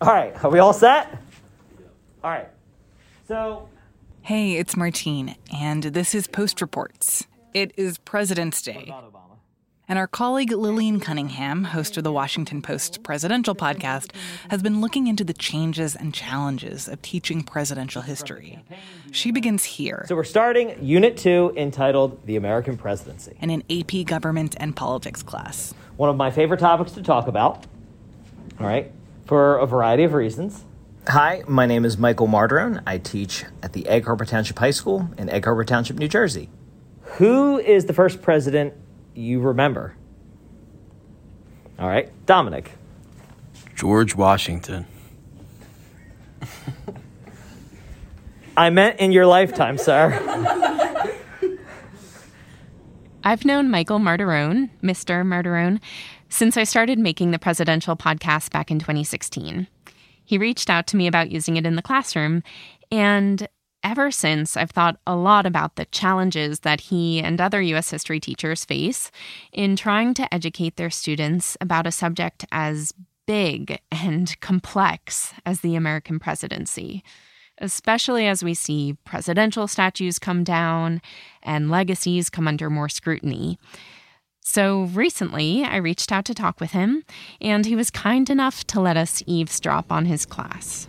All right, are we all set? All right. So, Hey, it's Martine, and this is Post Reports. It is President's Day. And our colleague Lillian Cunningham, host of the Washington Post presidential podcast, has been looking into the changes and challenges of teaching presidential history. She begins here So we're starting Unit 2 entitled The American Presidency. in an AP government and politics class. One of my favorite topics to talk about. All right, for a variety of reasons. Hi, my name is Michael Martirone. I teach at the Egg Harbor Township High School in Egg Harbor Township, New Jersey. Who is the first president you remember? All right, Dominic. George Washington. I meant in your lifetime, sir. I've known Michael Martirone, Mr. Martirone, since I started making the presidential podcast back in 2016. He reached out to me about using it in the classroom, and ever since, I've thought a lot about the challenges that he and other U.S. history teachers face in trying to educate their students about a subject as big and complex as the American presidency especially as we see presidential statues come down and legacies come under more scrutiny. So recently, I reached out to talk with him, and he was kind enough to let us eavesdrop on his class.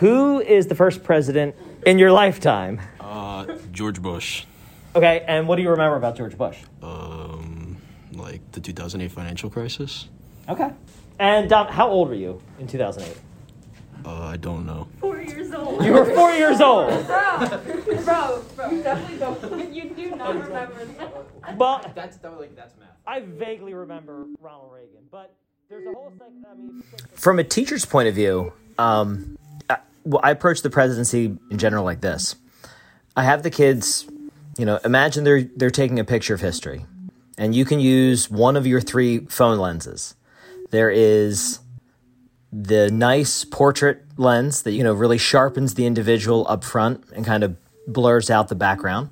Who is the first president in your lifetime? Uh, George Bush. Okay, and what do you remember about George Bush? Um, like the 2008 financial crisis. Okay. And Dom, how old were you in 2008? Uh, I don't know. Four years old. You were four years old. Bro, bro, bro, you definitely don't. You do not remember that. But That's like that's math. I vaguely remember Ronald Reagan, but there's a whole sec- I mean, From a teacher's point of view, um, I, well, I approach the presidency in general like this. I have the kids, you know, imagine they're they're taking a picture of history, and you can use one of your three phone lenses. There is the nice portrait lens that you know really sharpens the individual up front and kind of blurs out the background.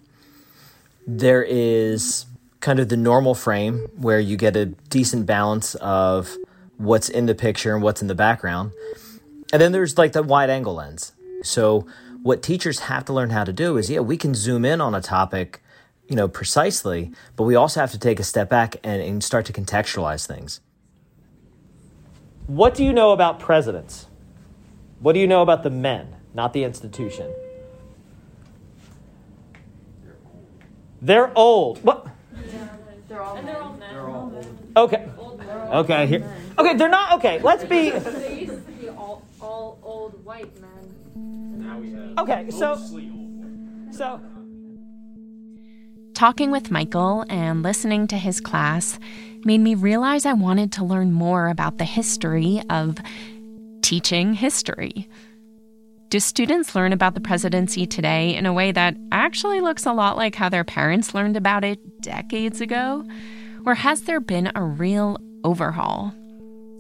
There is kind of the normal frame where you get a decent balance of what's in the picture and what's in the background. And then there's like the wide angle lens. So what teachers have to learn how to do is yeah, we can zoom in on a topic, you know, precisely, but we also have to take a step back and, and start to contextualize things. what do you know about presidents? What do you know about the men, not the institution? They're old. What? They're all and they're all men. They're all men. Okay. Okay. Here. Okay. They're not. Okay. Let's be. They used to be all, all old white men. Okay. So. So. Talking with Michael and listening to his class made me realize I wanted to learn more about the history of teaching history. Do students learn about the presidency today in a way that actually looks a lot like how their parents learned about it decades ago? Or has there been a real overhaul?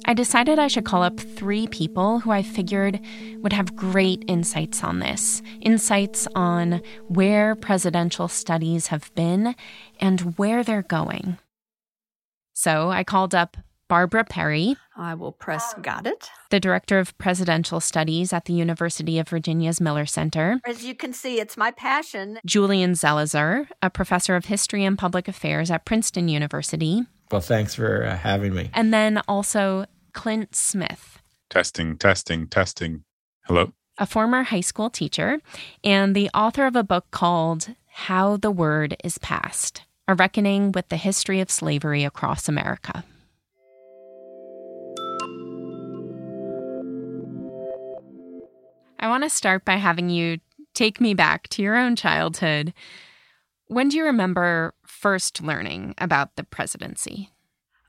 I decided I should call up three people who I figured would have great insights on this insights on where presidential studies have been and where they're going. So I called up Barbara Perry, I will press got it. the director of presidential studies at the University of Virginia's Miller Center, As you can see, it's my passion. Julian Zelizer, a professor of history and public affairs at Princeton University, Well, thanks for uh, having me. and then also Clint Smith, Testing, testing, testing. Hello? a former high school teacher and the author of a book called How the Word is Passed A Reckoning with the History of Slavery Across America. I want to start by having you take me back to your own childhood. When do you remember first learning about the presidency?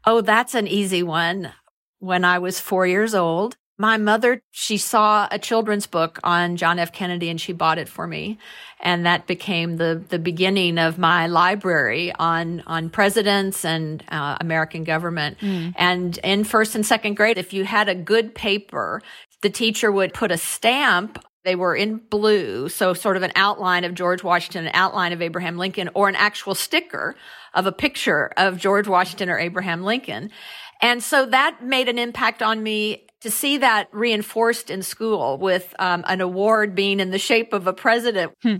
Oh, that's an easy one. When I was four years old, my mother, she saw a children's book on John F. Kennedy and she bought it for me. And that became the, the beginning of my library on, on presidents and uh, American government. And in first and second grade, if you had a good paper, the teacher would put a stamp they were in blue, so sort of an outline of George Washington, an outline of Abraham Lincoln, or an actual sticker of a picture of George Washington or Abraham Lincoln. And so that made an impact on me to see that reinforced in school with um, an award being in the shape of a president. Hmm.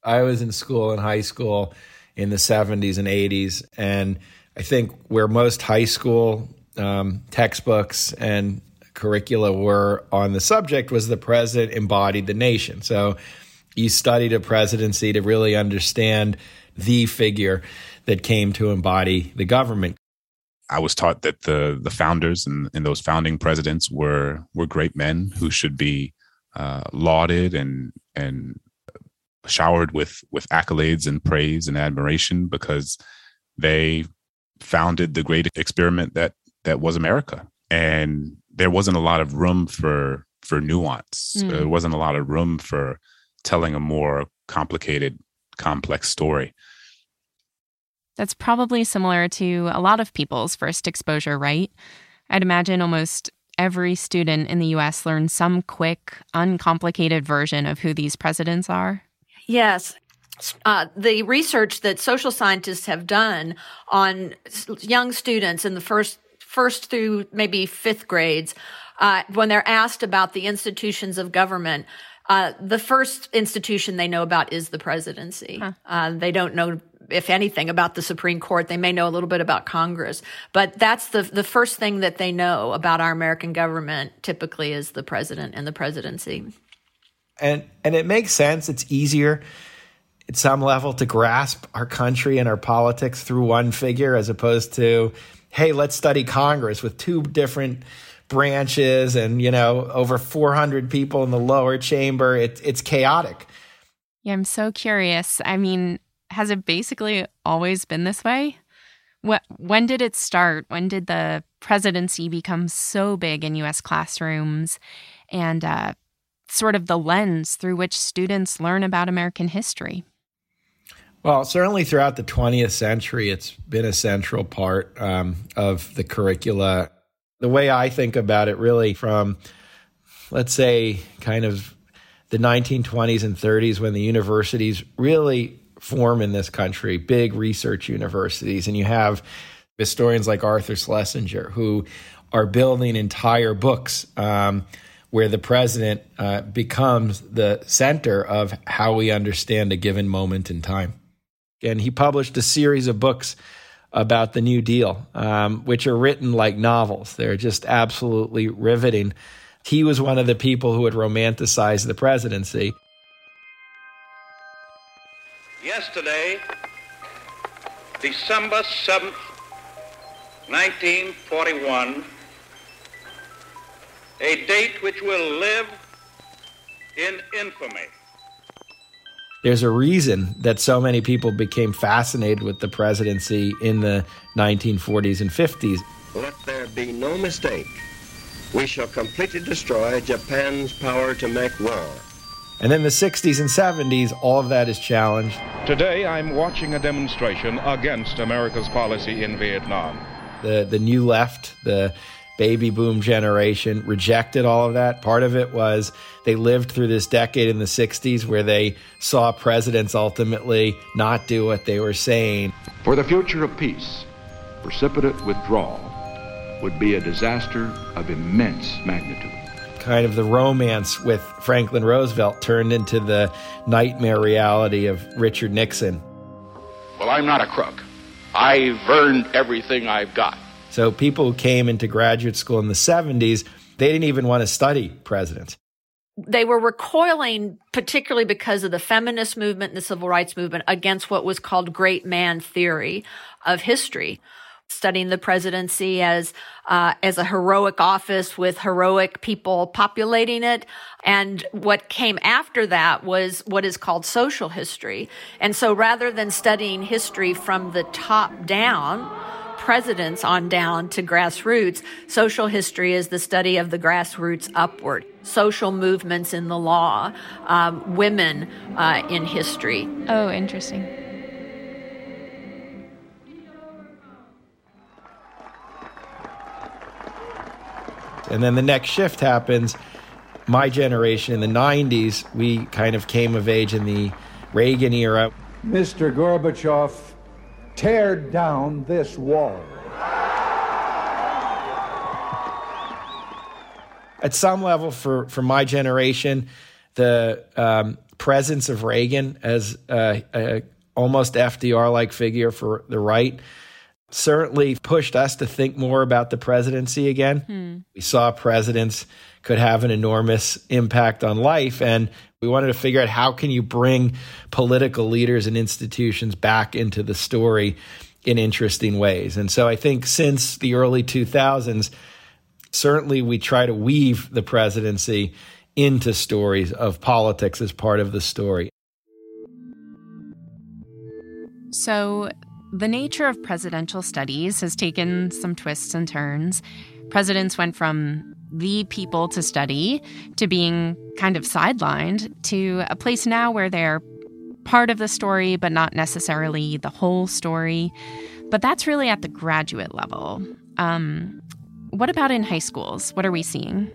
I was in school in high school in the 70s and 80s. And I think where most high school um, textbooks and curricula were on the subject was the president embodied the nation. So you studied a presidency to really understand the figure that came to embody the government. I was taught that the the founders and, and those founding presidents were were great men who should be uh, lauded and and showered with with accolades and praise and admiration because they founded the great experiment that that was America. And there wasn't a lot of room for for nuance. Mm. There wasn't a lot of room for telling a more complicated, complex story. That's probably similar to a lot of people's first exposure, right? I'd imagine almost every student in the US learns some quick, uncomplicated version of who these presidents are. Yes. Uh, the research that social scientists have done on young students in the first first through maybe fifth grades, uh, when they're asked about the institutions of government, uh, the first institution they know about is the presidency. Huh. Uh, they don't know if anything, about the Supreme Court. They may know a little bit about Congress, but that's the the first thing that they know about our American government. Typically, is the president and the presidency. And and it makes sense. It's easier at some level to grasp our country and our politics through one figure, as opposed to, hey, let's study Congress with two different branches and you know over 400 people in the lower chamber. It, it's chaotic. Yeah, I'm so curious. I mean, has it basically always been this way? When did it start? When did the presidency become so big in US classrooms and uh, sort of the lens through which students learn about American history? Well, certainly throughout the 20th century, it's been a central part um, of the curricula. The way I think about it, really, from let's say kind of the 1920s and 30s, when the universities really form in this country, big research universities, and you have historians like Arthur Schlesinger who are building entire books um, where the president uh, becomes the center of how we understand a given moment in time. And he published a series of books about the New Deal, um, which are written like novels. They're just absolutely riveting. He was one of the people who had romanticized the presidency. Yesterday, December 7th, 1941, a date which will live in infamy. There's a reason that so many people became fascinated with the presidency in the 1940s and 50s. Let there be no mistake. We shall completely destroy Japan's power to make war. And then the 60s and 70s, all of that is challenged. Today, I'm watching a demonstration against America's policy in Vietnam. The, the new left, the baby boom generation, rejected all of that. Part of it was they lived through this decade in the 60s where they saw presidents ultimately not do what they were saying. For the future of peace, precipitate withdrawal would be a disaster of immense magnitude kind of the romance with Franklin Roosevelt turned into the nightmare reality of Richard Nixon. Well, I'm not a crook. I've earned everything I've got. So people who came into graduate school in the 70s, they didn't even want to study presidents. They were recoiling, particularly because of the feminist movement and the civil rights movement, against what was called great man theory of history studying the presidency as uh, as a heroic office with heroic people populating it. And what came after that was what is called social history. And so rather than studying history from the top down, presidents on down to grassroots, social history is the study of the grassroots upward. Social movements in the law, um, women uh, in history. Oh, interesting. And then the next shift happens. My generation in the 90s, we kind of came of age in the Reagan era. Mr. Gorbachev, tear down this wall. at some level, for for my generation, the um, presence of Reagan as a, a almost FDR like figure for the right certainly pushed us to think more about the presidency again. Hmm. We saw presidents could have an enormous impact on life and we wanted to figure out how can you bring political leaders and institutions back into the story in interesting ways. And so I think since the early 2000s certainly we try to weave the presidency into stories of politics as part of the story. So, the nature of presidential studies has taken some twists and turns. Presidents went from the people to study to being kind of sidelined to a place now where they're part of the story, but not necessarily the whole story. But that's really at the graduate level. Um, what about in high schools? What are we seeing?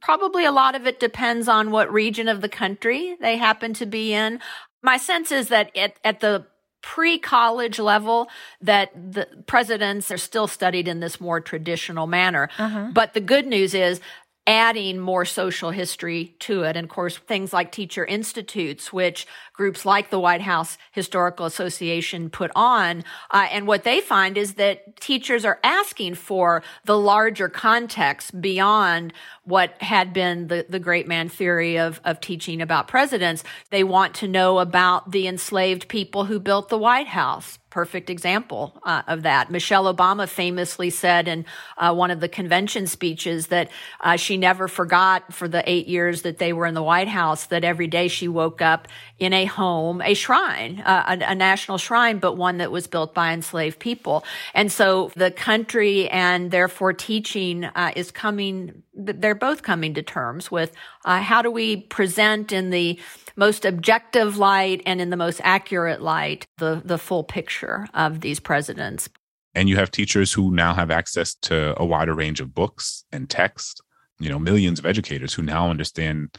Probably a lot of it depends on what region of the country they happen to be in. My sense is that at, at the pre-college level that the presidents are still studied in this more traditional manner. Uh-huh. But the good news is adding more social history to it. And of course, things like teacher institutes, which groups like the White House Historical Association put on. Uh, and what they find is that teachers are asking for the larger context beyond what had been the, the great man theory of, of teaching about presidents. They want to know about the enslaved people who built the White House perfect example uh, of that. Michelle Obama famously said in uh, one of the convention speeches that uh, she never forgot for the eight years that they were in the White House that every day she woke up in a home, a shrine, uh, a, a, national shrine, but one that was built by enslaved people. And so the country and therefore teaching uh, is coming, they're both coming to terms with uh, how do we present in the most objective light and in the most accurate light the, the full picture of these presidents. And you have teachers who now have access to a wider range of books and text, you know, millions of educators who now understand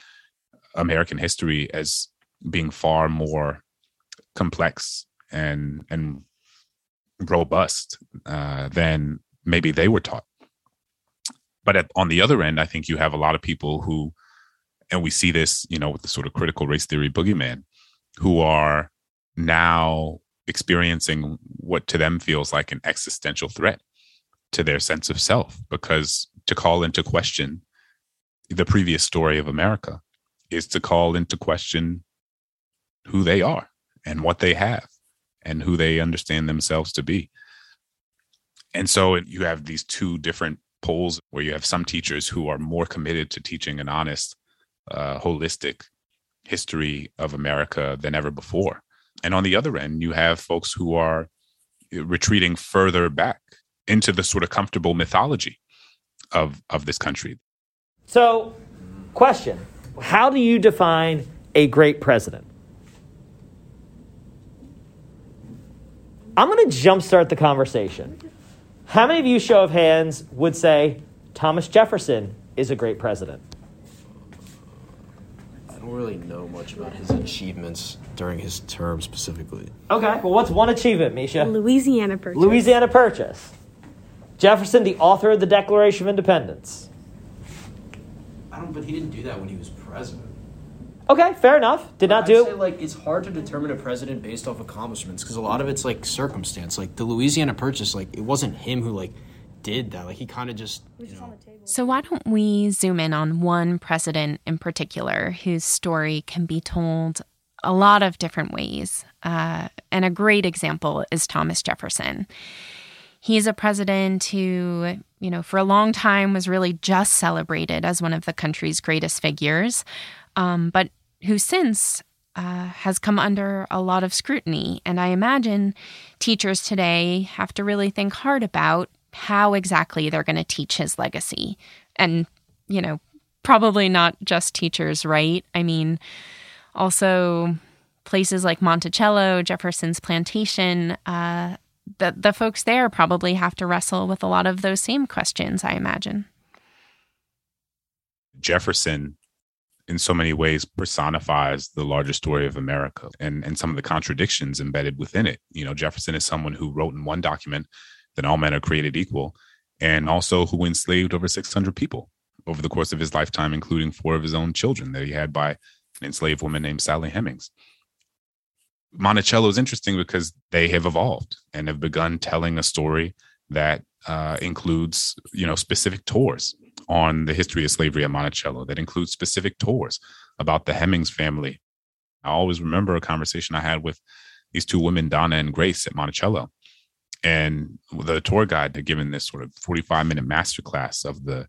American history as being far more complex and and robust uh, than maybe they were taught. But at, on the other end, I think you have a lot of people who, and we see this, you know, with the sort of critical race theory boogeyman, who are now experiencing what to them feels like an existential threat to their sense of self, because to call into question the previous story of America is to call into question who they are and what they have and who they understand themselves to be. And so you have these two different poles where you have some teachers who are more committed to teaching an honest, uh, holistic history of America than ever before. And on the other end, you have folks who are retreating further back into the sort of comfortable mythology of, of this country. So, question How do you define a great president? I'm going to jumpstart the conversation. How many of you, show of hands, would say Thomas Jefferson is a great president? I don't really know much about his achievements during his term specifically. Okay, well, what's one achievement, Misha? Louisiana Purchase. Louisiana Purchase. Jefferson, the author of the Declaration of Independence. I don't, but he didn't do that when he was president. Okay, fair enough. Did not I'd do say, like it's hard to determine a president based off accomplishments because a lot of it's like circumstance. Like the Louisiana Purchase, like it wasn't him who like did that. Like he kind of just. You know. So why don't we zoom in on one president in particular whose story can be told a lot of different ways, uh, and a great example is Thomas Jefferson. He's a president who, you know, for a long time was really just celebrated as one of the country's greatest figures. Um, but who since uh, has come under a lot of scrutiny. And I imagine teachers today have to really think hard about how exactly they're going to teach his legacy. And, you know, probably not just teachers, right? I mean, also places like Monticello, Jefferson's plantation, uh, the, the folks there probably have to wrestle with a lot of those same questions, I imagine. Jefferson in so many ways personifies the larger story of America and, and some of the contradictions embedded within it. You know, Jefferson is someone who wrote in one document that all men are created equal and also who enslaved over 600 people over the course of his lifetime, including four of his own children that he had by an enslaved woman named Sally Hemings. Monticello is interesting because they have evolved and have begun telling a story that uh, includes, you know, specific tours on the history of slavery at Monticello. That includes specific tours about the Hemings family. I always remember a conversation I had with these two women, Donna and Grace, at Monticello, and the tour guide had given this sort of 45 minute masterclass of the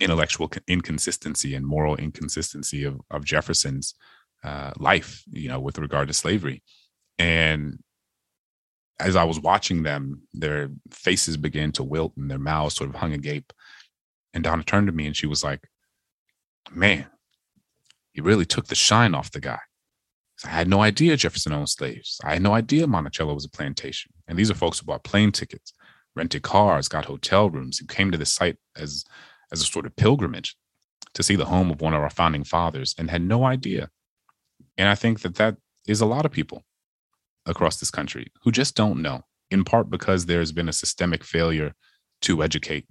intellectual inconsistency and moral inconsistency of, of Jefferson's uh, life, you know, with regard to slavery. And as I was watching them, their faces began to wilt and their mouths sort of hung agape. And Donna turned to me and she was like, Man, he really took the shine off the guy. I had no idea Jefferson owned slaves. I had no idea Monticello was a plantation. And these are folks who bought plane tickets, rented cars, got hotel rooms, who came to the site as, as a sort of pilgrimage to see the home of one of our founding fathers and had no idea. And I think that that is a lot of people across this country who just don't know, in part because there's been a systemic failure to educate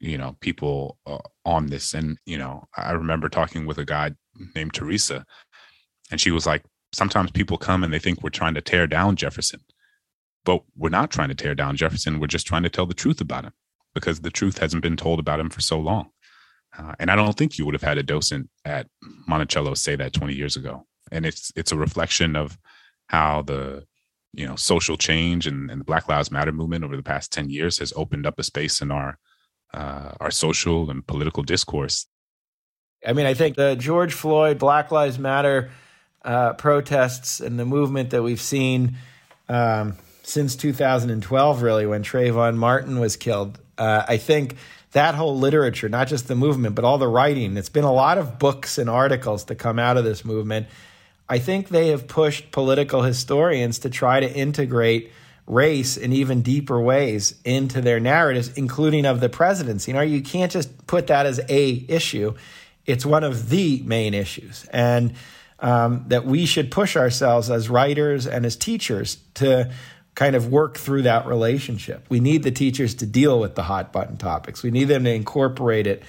you know people uh, on this and you know i remember talking with a guy named teresa and she was like, sometimes people come and they think we're trying to tear down Jefferson. But we're not trying to tear down Jefferson. We're just trying to tell the truth about him because the truth hasn't been told about him for so long. Uh, and I don't think you would have had a docent at Monticello say that 20 years ago. And it's it's a reflection of how the you know social change and, and the Black Lives Matter movement over the past 10 years has opened up a space in our uh, our social and political discourse. I mean, I think the George Floyd Black Lives Matter uh, protests and the movement that we've seen um, since 2012, really, when Trayvon Martin was killed. Uh, I think that whole literature, not just the movement, but all the writing, it's been a lot of books and articles to come out of this movement. I think they have pushed political historians to try to integrate race in even deeper ways into their narratives, including of the presidency. You know, you can't just put that as a issue. It's one of the main issues. And um, that we should push ourselves as writers and as teachers to kind of work through that relationship. We need the teachers to deal with the hot button topics. We need them to incorporate it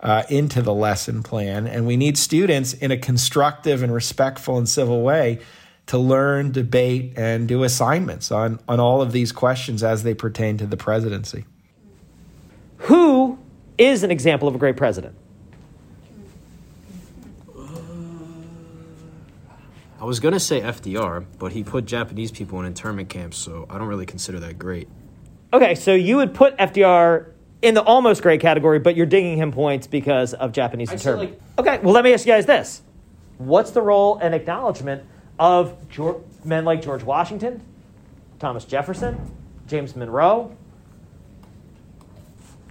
uh, into the lesson plan, and we need students in a constructive and respectful and civil way to learn, debate, and do assignments on on all of these questions as they pertain to the presidency. Who is an example of a great president? I was gonna say FDR, but he put Japanese people in internment camps, so I don't really consider that great. Okay, so you would put FDR in the almost great category, but you're digging him points because of Japanese I'd internment. say, okay, well, let me ask you guys this: What's the role and acknowledgement of George, men like George Washington, Thomas Jefferson, James Monroe?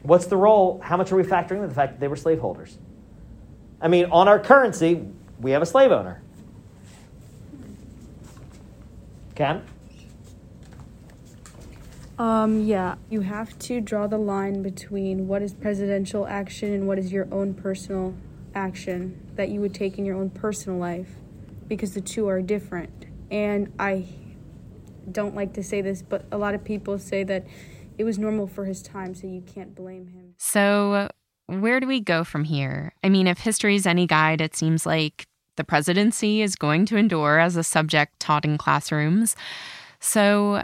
What's the role? How much are we factoring in the fact that they were slaveholders? I mean, on our currency, we have a slave owner. Cam? Um, yeah, you have to draw the line between what is presidential action and what is your own personal action that you would take in your own personal life because the two are different. And I don't like to say this, but a lot of people say that it was normal for his time, so you can't blame him. So, where do we go from here? I mean, if history is any guide, it seems like the presidency is going to endure as a subject taught in classrooms. So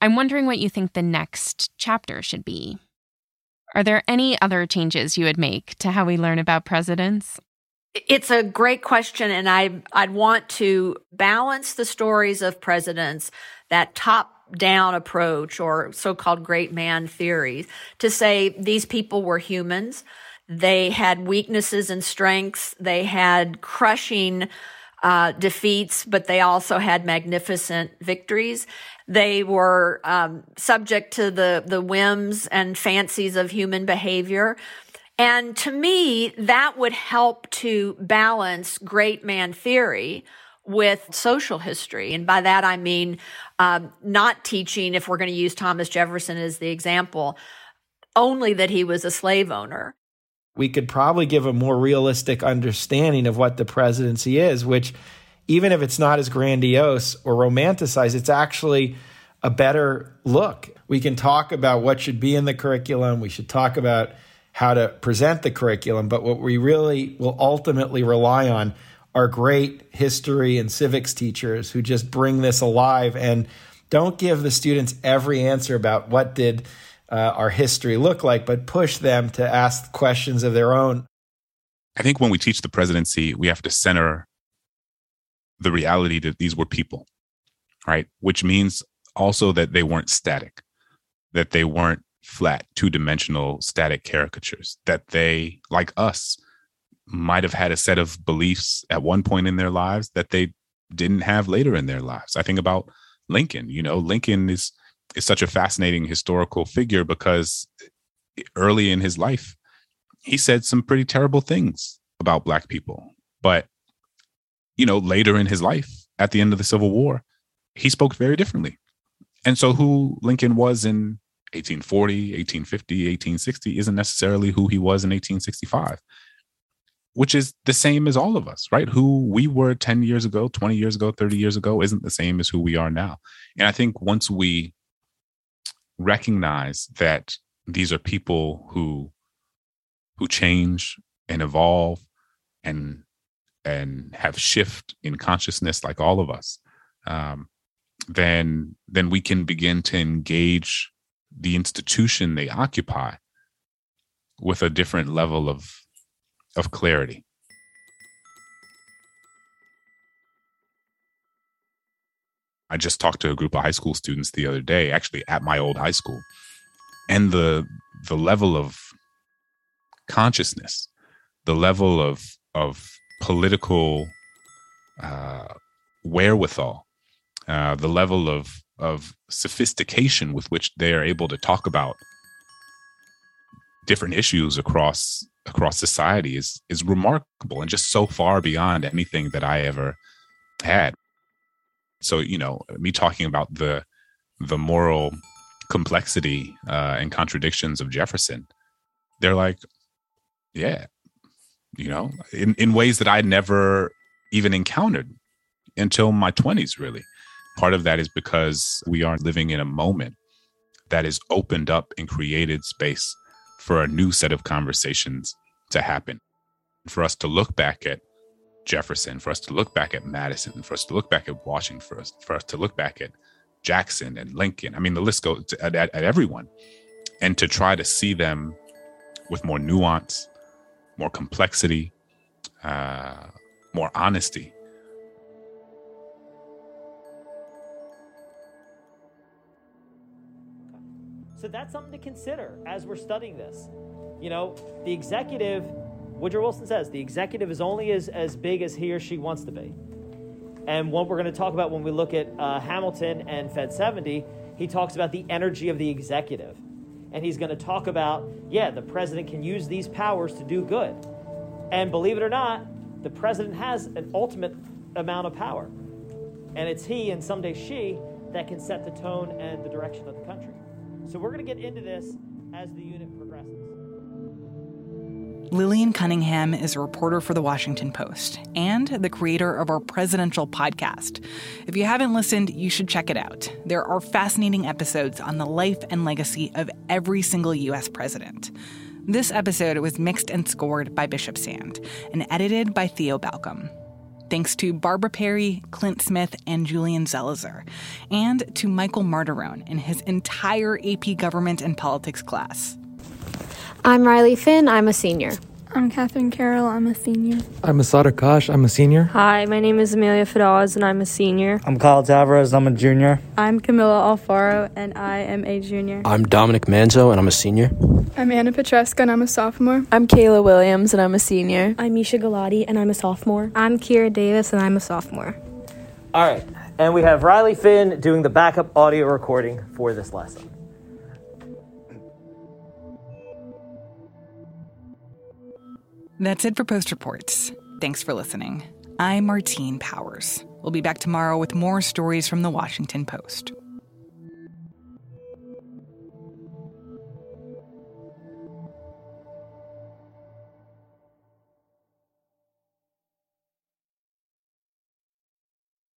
I'm wondering what you think the next chapter should be. Are there any other changes you would make to how we learn about presidents? It's a great question, and I, I'd want to balance the stories of presidents, that top down approach or so called great man theories, to say these people were humans. They had weaknesses and strengths. They had crushing uh, defeats, but they also had magnificent victories. They were um, subject to the the whims and fancies of human behavior. And to me, that would help to balance great man theory with social history. And by that, I mean um, not teaching, if we're going to use Thomas Jefferson as the example, only that he was a slave owner we could probably give a more realistic understanding of what the presidency is, which, even if it's not as grandiose or romanticized, it's actually a better look. We can talk about what should be in the curriculum. We should talk about how to present the curriculum. But what we really will ultimately rely on are great history and civics teachers who just bring this alive and don't give the students every answer about what did uh, our history look like, but push them to ask questions of their own. I think when we teach the presidency, we have to center the reality that these were people, right? Which means also that they weren't static, that they weren't flat, two dimensional static caricatures, that they, like us, might have had a set of beliefs at one point in their lives that they didn't have later in their lives. I think about Lincoln, you know, Lincoln is is such a fascinating historical figure because early in his life he said some pretty terrible things about black people. But you know, later in his life at the end of the Civil War, he spoke very differently. And so who Lincoln was in 1840, 1850, 1860 isn't necessarily who he was in 1865 which is the same as all of us, right? Who we were 10 years ago, 20 years ago, 30 years ago isn't the same as who we are now. And I think once we recognize that these are people who who change and evolve and and have shift in consciousness like all of us, um, then then we can begin to engage the institution they occupy with a different level of of clarity. I just talked to a group of high school students the other day, actually at my old high school, and the the level of consciousness, the level of of political uh, wherewithal, uh, the level of of sophistication with which they are able to talk about different issues across across society is is remarkable and just so far beyond anything that I ever had. So you know, me talking about the the moral complexity uh, and contradictions of Jefferson, they're like, yeah, you know, in in ways that I never even encountered until my twenties. Really, part of that is because we are living in a moment that has opened up and created space for a new set of conversations to happen. For us to look back at Jefferson, for us to look back at Madison, for us to look back at Washington, for us, for us to look back at Jackson and Lincoln. I mean, the list goes at, at, at everyone. And to try to see them with more nuance, more complexity, uh, more honesty. So that's something to consider as we're studying this. You know, the executive, Woodrow Wilson says, the executive is only as, as big as he or she wants to be. And what we're going to talk about when we look at uh, Hamilton and Fed 70, he talks about the energy of the executive. And he's going to talk about, yeah, the president can use these powers to do good. And believe it or not, the president has an ultimate amount of power. And it's he and someday she that can set the tone and the direction of the country. So we're going to get into this as the unit progresses. Lillian Cunningham is a reporter for The Washington Post and the creator of our presidential podcast. If you haven't listened, you should check it out. There are fascinating episodes on the life and legacy of every single U.S. president. This episode was mixed and scored by Bishop Sand and edited by Theo Balcom. Thanks to Barbara Perry, Clint Smith, and Julian Zelizer, and to Michael Martirone and his entire AP Government and Politics class. I'm Riley Finn. I'm a senior. I'm Catherine Carroll. I'm a senior. I'm Asad Akash. I'm a senior. Hi, my name is Amelia Fadaz, and I'm a senior. I'm Kyle Tavares. I'm a junior. I'm Camilla Alfaro, and I am a junior. I'm Dominic Manzo, and I'm a senior. I'm Anna Petreska, and I'm a sophomore. I'm Kayla Williams, and I'm a senior. I'm Misha Galati, and I'm a sophomore. I'm Kira Davis, and I'm a sophomore. All right, and we have Riley Finn doing the backup audio recording for this lesson. That's it for Post Reports. Thanks for listening. I'm Martine Powers. We'll be back tomorrow with more stories from the Washington Post.